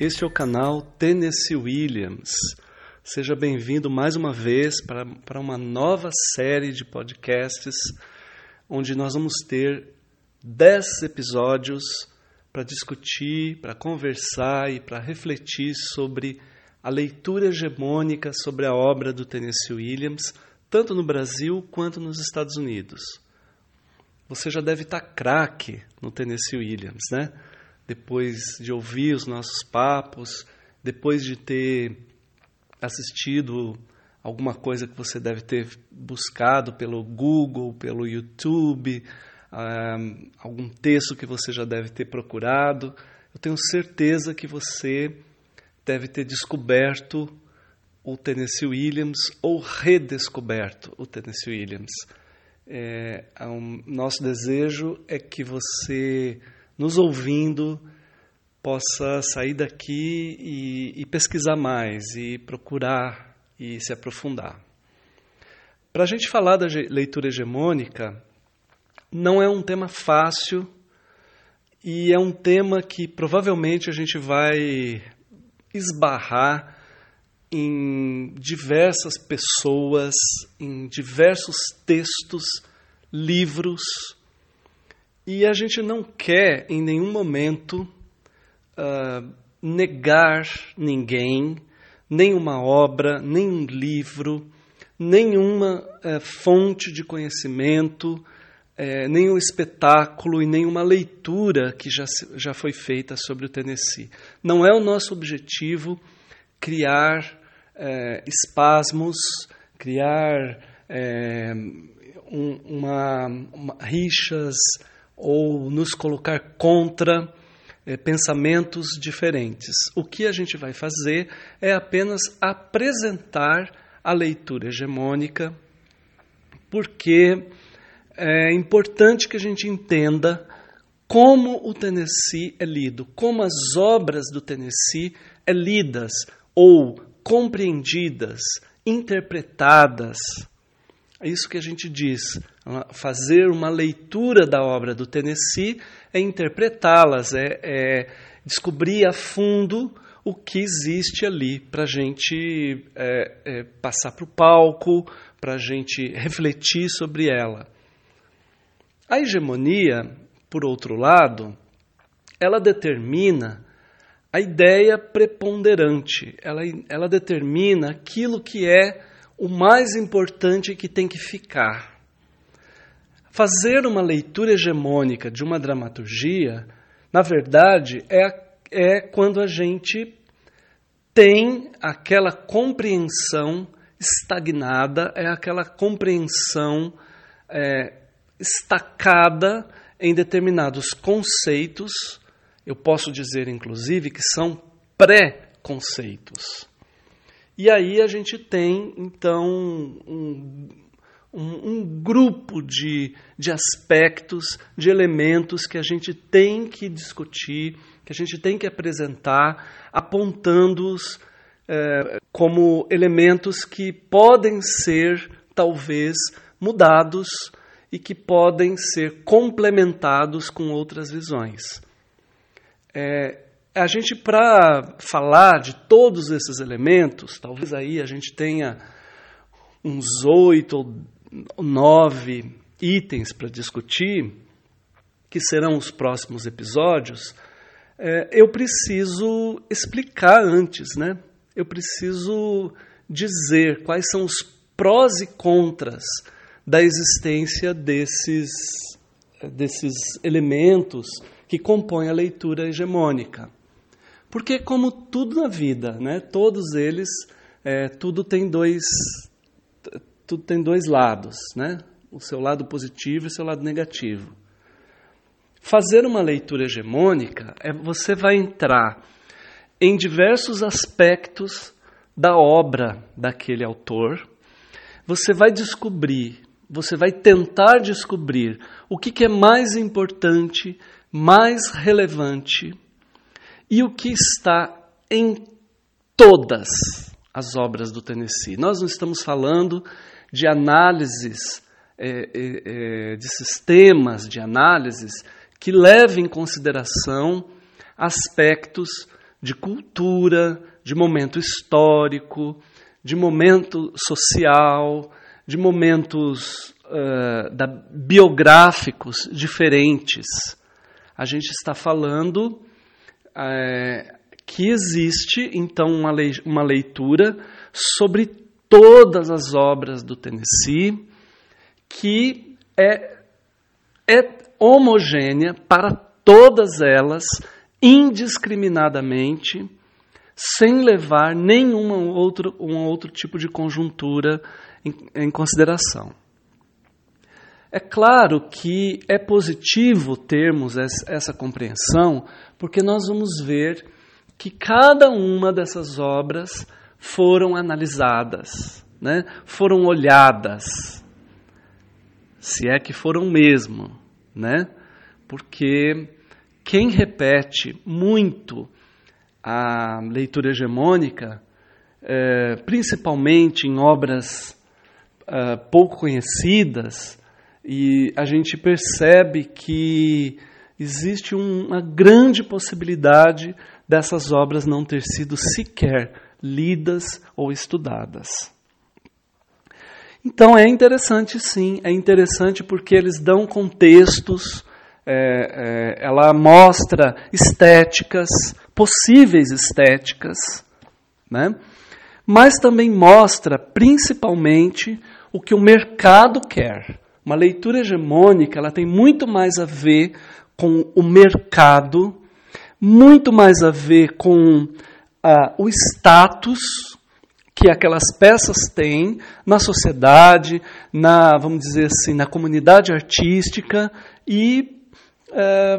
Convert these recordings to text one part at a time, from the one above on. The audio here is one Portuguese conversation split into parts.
Este é o canal Tennessee Williams. Seja bem-vindo mais uma vez para, para uma nova série de podcasts, onde nós vamos ter dez episódios para discutir, para conversar e para refletir sobre a leitura hegemônica sobre a obra do Tennessee Williams, tanto no Brasil quanto nos Estados Unidos. Você já deve estar craque no Tennessee Williams, né? Depois de ouvir os nossos papos, depois de ter assistido alguma coisa que você deve ter buscado pelo Google, pelo YouTube, um, algum texto que você já deve ter procurado. Eu tenho certeza que você deve ter descoberto o Tennessee Williams ou redescoberto o Tennessee Williams. É, um, nosso desejo é que você, nos ouvindo, possa sair daqui e, e pesquisar mais, e procurar e se aprofundar. Para a gente falar da leitura hegemônica, não é um tema fácil e é um tema que provavelmente a gente vai esbarrar em diversas pessoas, em diversos textos, livros, e a gente não quer em nenhum momento uh, negar ninguém, nenhuma obra, nenhum livro, nenhuma uh, fonte de conhecimento, é, nenhum espetáculo e nenhuma leitura que já, já foi feita sobre o Tennessee. Não é o nosso objetivo criar é, espasmos, criar um, uma, uma, rixas ou nos colocar contra é, pensamentos diferentes. O que a gente vai fazer é apenas apresentar a leitura hegemônica, porque é importante que a gente entenda como o Tennessee é lido, como as obras do Tennessee é lidas ou compreendidas, interpretadas. É isso que a gente diz. Fazer uma leitura da obra do Tennessee é interpretá-las, é, é, descobrir a fundo o que existe ali para a gente é, é, passar para o palco, para a gente refletir sobre ela. A hegemonia, por outro lado, ela determina a ideia preponderante, ela, ela determina aquilo que é o mais importante que tem que ficar. Fazer uma leitura hegemônica de uma dramaturgia, na verdade, é, é quando a gente tem aquela compreensão estagnada, é aquela compreensão é, estacada em determinados conceitos, eu posso dizer inclusive que são pré-conceitos. E aí a gente tem então um, um, um, grupo de, de aspectos, de elementos que a gente tem que discutir, que a gente tem que apresentar, apontando-os é, como elementos que podem ser, talvez, mudados e que podem ser complementados com outras visões. É, a gente, para falar de todos esses elementos, talvez aí a gente tenha uns oito ou nove itens para discutir, que serão os próximos episódios, é, eu preciso explicar antes, né? Eu preciso dizer quais são os prós e contras da existência desses, desses elementos que compõem a leitura hegemônica. Porque, como tudo na vida, né, todos eles, é, tudo tem dois, tudo tem dois lados, né? o seu lado positivo e o seu lado negativo. Fazer uma leitura hegemônica é você vai entrar em diversos aspectos da obra daquele autor, você vai descobrir você vai tentar descobrir o que, que é mais importante, mais relevante e o que está em todas as obras do Tennessee. Nós não estamos falando de análises, é, é, é, de sistemas de análises que levem em consideração aspectos de cultura, de momento histórico, de momento social, de momentos uh, da, biográficos diferentes. A gente está falando uh, que existe, então, uma, lei, uma leitura sobre todas as obras do Tennessee, que é, é homogênea para todas elas, indiscriminadamente, sem levar nenhum outro, um outro tipo de conjuntura em, em consideração. É claro que é positivo termos essa compreensão, porque nós vamos ver que cada uma dessas obras foram analisadas, né? foram olhadas, se é que foram mesmo, né? Porque quem repete muito a leitura hegemônica, é, principalmente em obras é, pouco conhecidas, e a gente percebe que existe uma grande possibilidade dessas obras não ter sido sequer lidas ou estudadas. Então é interessante, sim, é interessante porque eles dão contextos, é, é, ela mostra estéticas, possíveis estéticas, né? mas também mostra principalmente o que o mercado quer. Uma leitura hegemônica ela tem muito mais a ver com o mercado, muito mais a ver com ah, o status que aquelas peças têm na sociedade, na, vamos dizer assim, na comunidade artística e é,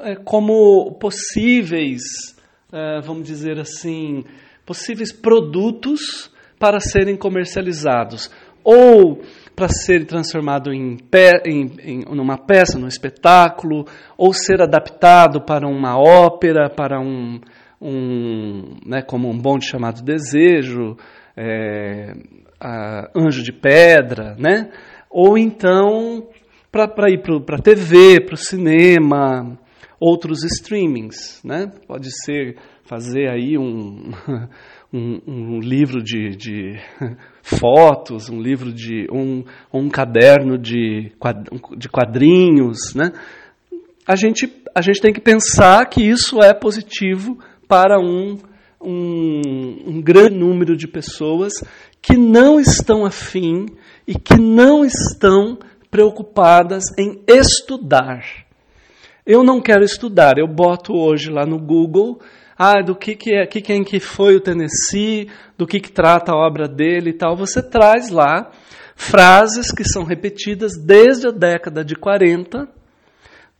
é, como possíveis, é, vamos dizer assim, possíveis produtos para serem comercializados ou para ser transformado em, pe em, em uma peça, num espetáculo, ou ser adaptado para uma ópera, para um, um, né, como um bonde chamado Desejo, é, Anjo de Pedra, né? ou então para ir para a TV, para o cinema, outros streamings. Né? Pode ser fazer aí um, um, um livro de, de, fotos, um livro de um, um caderno de, de quadrinhos. Né? A, gente, a gente tem que pensar que isso é positivo para um, um, um grande número de pessoas que não estão afim e que não estão preocupadas em estudar. Eu não quero estudar, eu boto hoje lá no Google ah, do que, que é, que quem que foi o Tennessee, do que, que trata a obra dele e tal. Você traz lá frases que são repetidas desde a década de 40,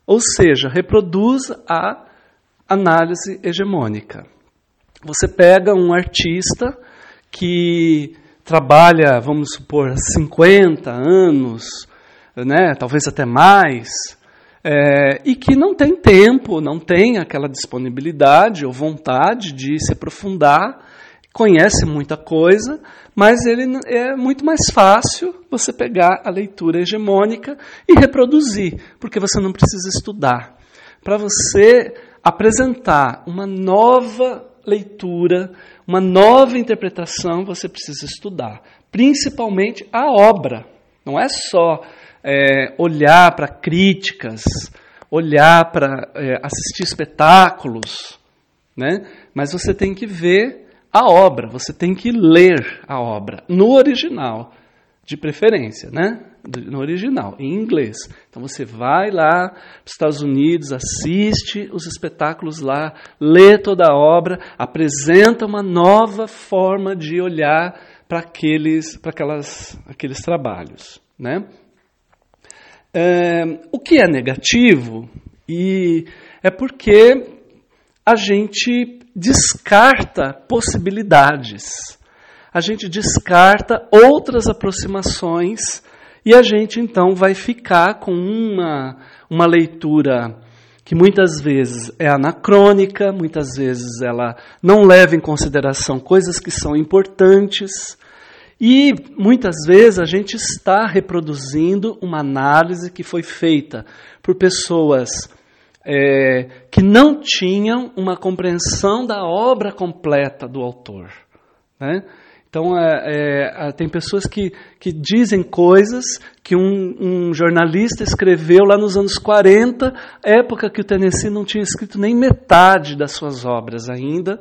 ou seja, reproduz a análise hegemônica. Você pega um artista que trabalha, vamos supor, 50 anos, né, talvez até mais, é, e que não tem tempo, não tem aquela disponibilidade ou vontade de se aprofundar, conhece muita coisa, mas ele é muito mais fácil você pegar a leitura hegemônica e reproduzir, porque você não precisa estudar. Para você apresentar uma nova leitura, uma nova interpretação, você precisa estudar, principalmente a obra. Não é só é, olhar para críticas, olhar para é, assistir espetáculos, né? mas você tem que ver a obra, você tem que ler a obra no original, de preferência, né? No original, em inglês. Então você vai lá para os Estados Unidos, assiste os espetáculos lá, lê toda a obra, apresenta uma nova forma de olhar para aqueles, para aquelas, aqueles trabalhos. Né? É, o que é negativo e é porque a gente descarta possibilidades, a gente descarta outras aproximações e a gente então vai ficar com uma, uma leitura que muitas vezes é anacrônica, muitas vezes ela não leva em consideração coisas que são importantes, e muitas vezes a gente está reproduzindo uma análise que foi feita por pessoas é, que não tinham uma compreensão da obra completa do autor. Né? Então, é, é, tem pessoas que, que dizem coisas que um, um, jornalista escreveu lá nos anos 40, época que o Tennessee não tinha escrito nem metade das suas obras ainda,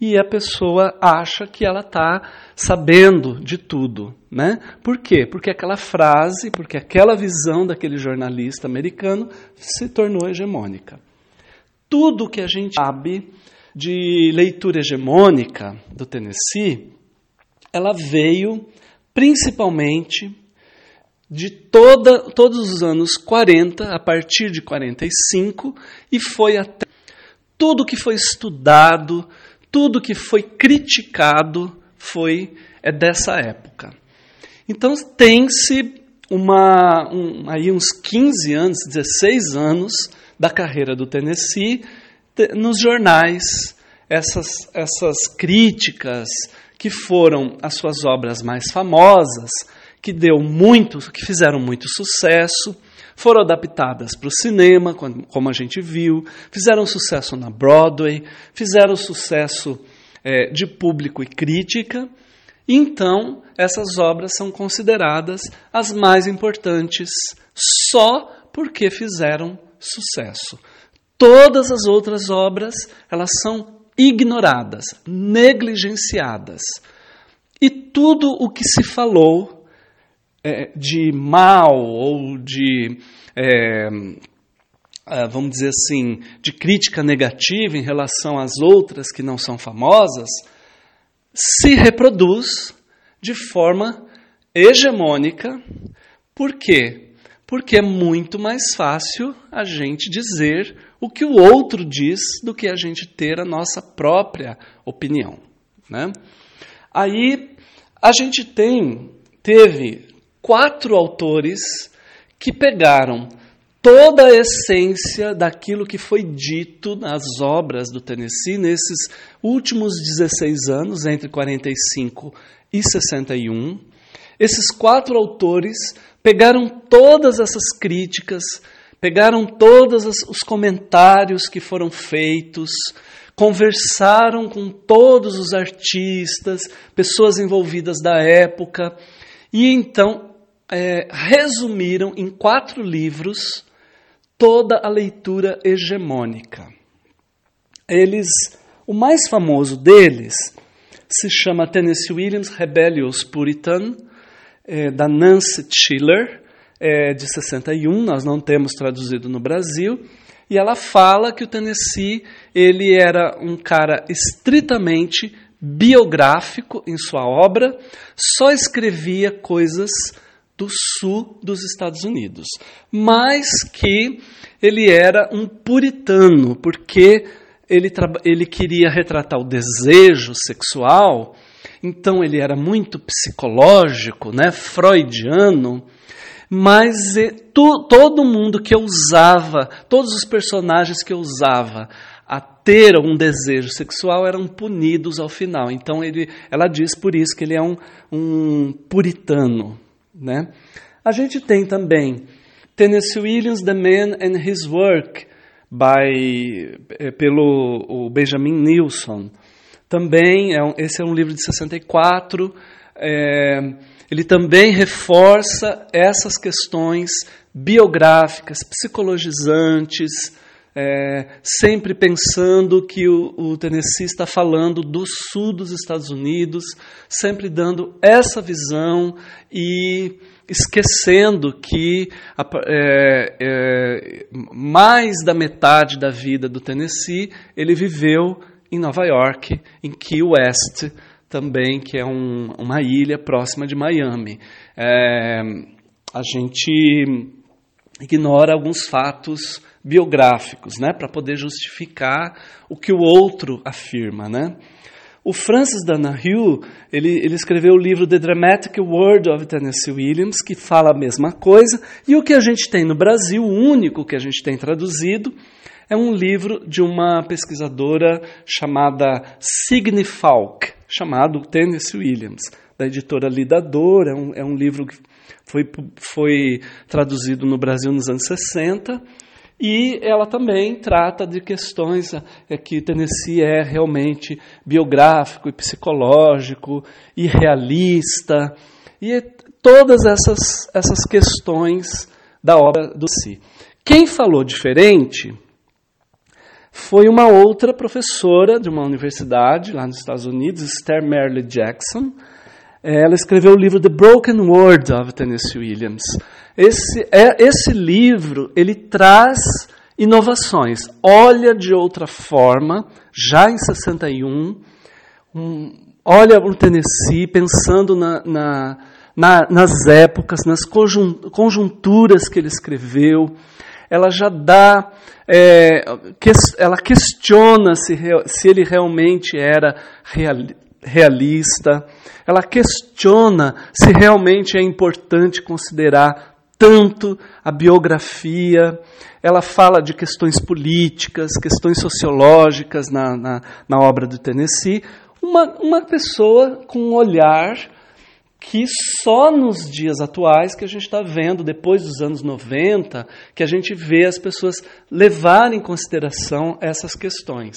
e a pessoa acha que ela está sabendo de tudo. Né? Por quê? Porque aquela frase, porque aquela visão daquele jornalista americano se tornou hegemônica. Tudo que a gente sabe de leitura hegemônica do Tennessee ela veio principalmente de toda, todos os anos 40, a partir de 45, e foi até tudo que foi estudado, tudo que foi criticado foi é dessa época. Então tem-se uma um, aí uns 15 anos, 16 anos da carreira do Tennessee nos jornais essas essas críticas, que foram as suas obras mais famosas, que deu muito, que fizeram muito sucesso, foram adaptadas para o cinema, como a gente viu, fizeram sucesso na Broadway, fizeram sucesso é, de público e crítica. Então, essas obras são consideradas as mais importantes só porque fizeram sucesso. Todas as outras obras, elas são ignoradas, negligenciadas. E tudo o que se falou é, de mal ou de, é, é, vamos dizer assim, de crítica negativa em relação às outras que não são famosas, se reproduz de forma hegemônica. Por quê? Porque é muito mais fácil a gente dizer o que o outro diz do que a gente ter a nossa própria opinião. Né? Aí a gente tem, teve quatro autores que pegaram toda a essência daquilo que foi dito nas obras do Tennessee nesses últimos 16 anos, entre 45 e 61. Esses quatro autores pegaram todas essas críticas pegaram todos os comentários que foram feitos, conversaram com todos os artistas, pessoas envolvidas da época, e então é, resumiram em quatro livros toda a leitura hegemônica. Eles, o mais famoso deles se chama Tennessee Williams Rebellious Puritan, é, da Nancy Schiller, é de 61, nós não temos traduzido no Brasil, e ela fala que o Tennessee ele era um cara estritamente biográfico em sua obra, só escrevia coisas do sul dos Estados Unidos, mas que ele era um puritano, porque ele, ele queria retratar o desejo sexual, então ele era muito psicológico, né, freudiano, mas todo mundo que usava, todos os personagens que usava a ter um desejo sexual eram punidos ao final. Então ele, ela diz por isso que ele é um, um puritano. Né? A gente tem também Tennessee Williams, The Man and His Work, by, eh, pelo Benjamin Nilsson. Também, é um, esse é um livro de 64. É, ele também reforça essas questões biográficas, psicologizantes, é, sempre pensando que o, o Tennessee está falando do sul dos Estados Unidos, sempre dando essa visão e esquecendo que é, é, mais da metade da vida do Tennessee ele viveu em Nova York, em Key West, também, que é um, uma ilha próxima de Miami. É, a gente ignora alguns fatos biográficos, né, para poder justificar o que o outro afirma, né? O Francis Donahue, ele, ele escreveu o livro The Dramatic World of Tennessee Williams, que fala a mesma coisa, e o que a gente tem no Brasil, o único que a gente tem traduzido, é um livro de uma pesquisadora chamada Signe Falk, chamado Tennessee Williams, da editora Lidador. É um, é um livro que foi, foi traduzido no Brasil nos anos 60 E ela também trata de questões é, que Tennessee é realmente biográfico e psicológico e realista, e todas essas, essas questões da obra do Si. Quem falou diferente foi uma outra professora de uma universidade lá nos Estados Unidos, Esther Merle Jackson. Ela escreveu o livro The Broken Word of Tennessee Williams. Esse, é, esse livro ele traz inovações. Olha de outra forma, já em 61, um, olha o Tennessee pensando na, na, na, nas épocas, nas conjunturas que ele escreveu. Ela já dá, é, ela questiona se, se ele realmente era real, realista. Ela questiona se realmente é importante considerar tanto a biografia, ela fala de questões políticas, questões sociológicas na, na, na obra do Tennessee. Uma, uma pessoa com um olhar que só nos dias atuais que a gente está vendo, depois dos anos 90, que a gente vê as pessoas levarem em consideração essas questões.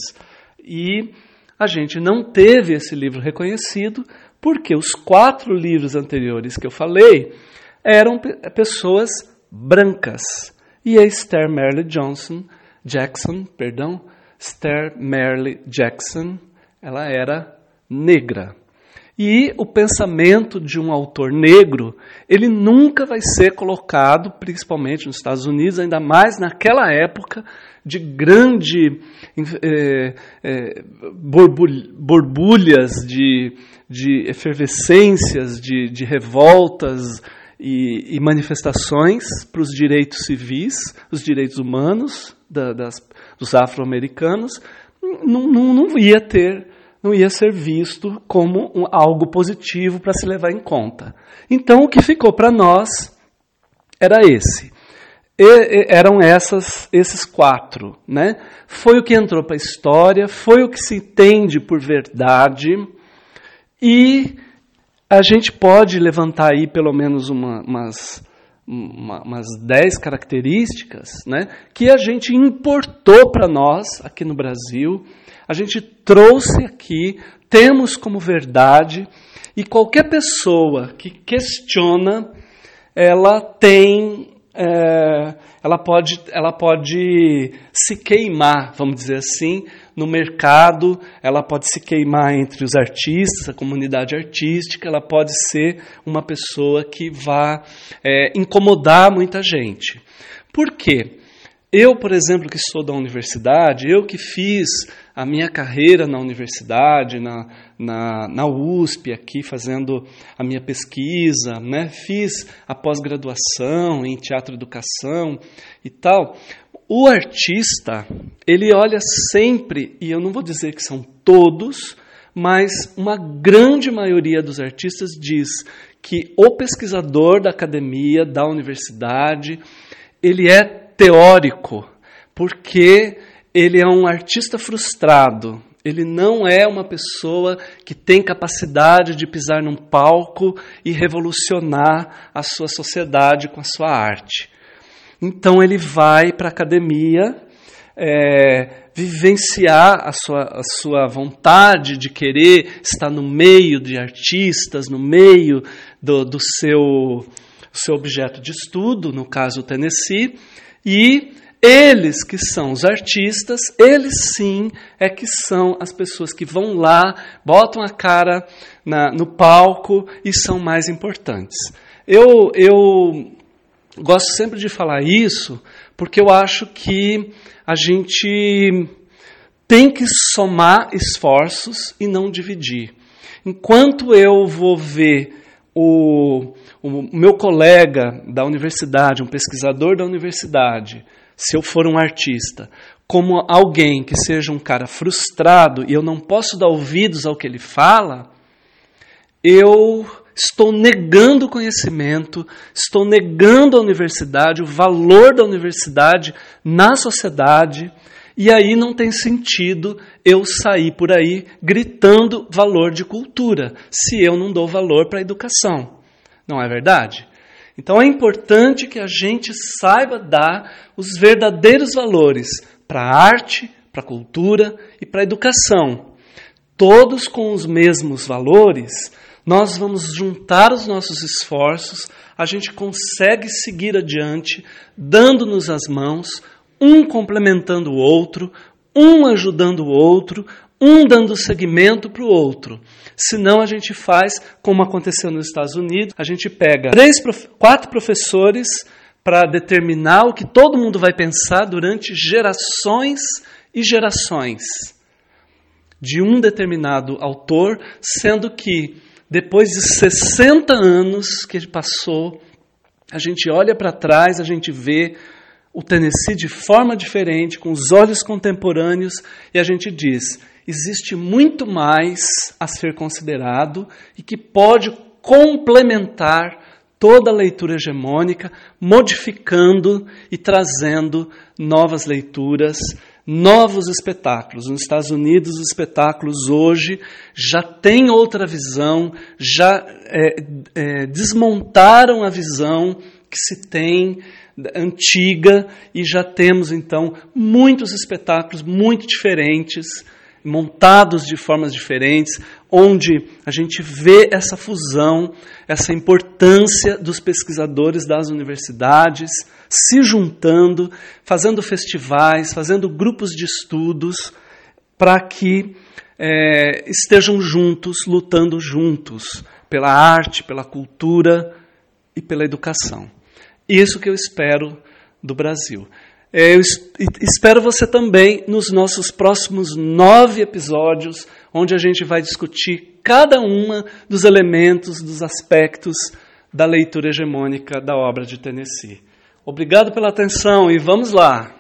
E a gente não teve esse livro reconhecido porque os quatro livros anteriores que eu falei eram pessoas brancas. E a Esther Merle Johnson, Jackson, perdão, Esther Merle Jackson, ela era negra. E o pensamento de um autor negro, ele nunca vai ser colocado, principalmente nos Estados Unidos, ainda mais naquela época de grande é, é, borbulhas, de, de efervescências, de, de revoltas e, e manifestações para os direitos civis, os direitos humanos da, das, dos afro-americanos, não, não, não ia ter não ia ser visto como um, algo positivo para se levar em conta. Então, o que ficou para nós era esse. E, eram essas, esses quatro. Né? Foi o que entrou para a história, foi o que se entende por verdade, e a gente pode levantar aí pelo menos uma, umas, uma, umas dez características né, que a gente importou para nós aqui no Brasil a gente trouxe aqui, temos como verdade, e qualquer pessoa que questiona, ela tem, é, ela, pode, ela pode se queimar, vamos dizer assim, no mercado, ela pode se queimar entre os artistas, a comunidade artística, ela pode ser uma pessoa que vá é, incomodar muita gente. Por quê? Eu, por exemplo, que sou da universidade, eu que fiz a minha carreira na universidade, na, na, na USP, aqui fazendo a minha pesquisa, né? fiz a pós-graduação em teatro educação e tal. O artista, ele olha sempre, e eu não vou dizer que são todos, mas uma grande maioria dos artistas diz que o pesquisador da academia, da universidade, ele é teórico, porque ele é um artista frustrado. Ele não é uma pessoa que tem capacidade de pisar num palco e revolucionar a sua sociedade com a sua arte. Então ele vai para a academia é, vivenciar a sua, a sua vontade de querer estar no meio de artistas, no meio do, do seu, seu objeto de estudo, no caso o Tennessee, e eles que são os artistas, eles sim é que são as pessoas que vão lá, botam a cara na, no palco e são mais importantes. Eu, eu gosto sempre de falar isso porque eu acho que a gente tem que somar esforços e não dividir. Enquanto eu vou ver o, o meu colega da universidade, um pesquisador da universidade, se eu for um artista, como alguém que seja um cara frustrado e eu não posso dar ouvidos ao que ele fala, eu estou negando o conhecimento, estou negando a universidade, o valor da universidade na sociedade, e aí não tem sentido eu sair por aí gritando valor de cultura, se eu não dou valor para a educação. Não é verdade? Então é importante que a gente saiba dar os verdadeiros valores para a arte, para a cultura e para a educação. Todos com os mesmos valores, nós vamos juntar os nossos esforços, a gente consegue seguir adiante, dando-nos as mãos, um complementando o outro, um ajudando o outro, um dando seguimento para o outro. Senão a gente faz, como aconteceu nos Estados Unidos, a gente pega três, quatro professores para determinar o que todo mundo vai pensar durante gerações e gerações de um determinado autor, sendo que depois de 60 anos que ele passou, a gente olha para trás, a gente vê o Tennessee de forma diferente, com os olhos contemporâneos, e a gente diz: existe muito mais a ser considerado e que pode complementar toda a leitura hegemônica, modificando e trazendo novas leituras, novos espetáculos. Nos Estados Unidos, os espetáculos hoje já têm outra visão, já é, é, desmontaram a visão que se tem antiga e já temos então muitos espetáculos muito diferentes montados de formas diferentes, onde a gente vê essa fusão, essa importância dos pesquisadores das universidades se juntando, fazendo festivais, fazendo grupos de estudos, para que é, estejam juntos, lutando juntos pela arte, pela cultura e pela educação. Isso que eu espero do Brasil. É, eu espero você também nos nossos próximos nove episódios, onde a gente vai discutir cada uma dos elementos, dos aspectos da leitura hegemônica da obra de Tennessee. Obrigado pela atenção e vamos lá!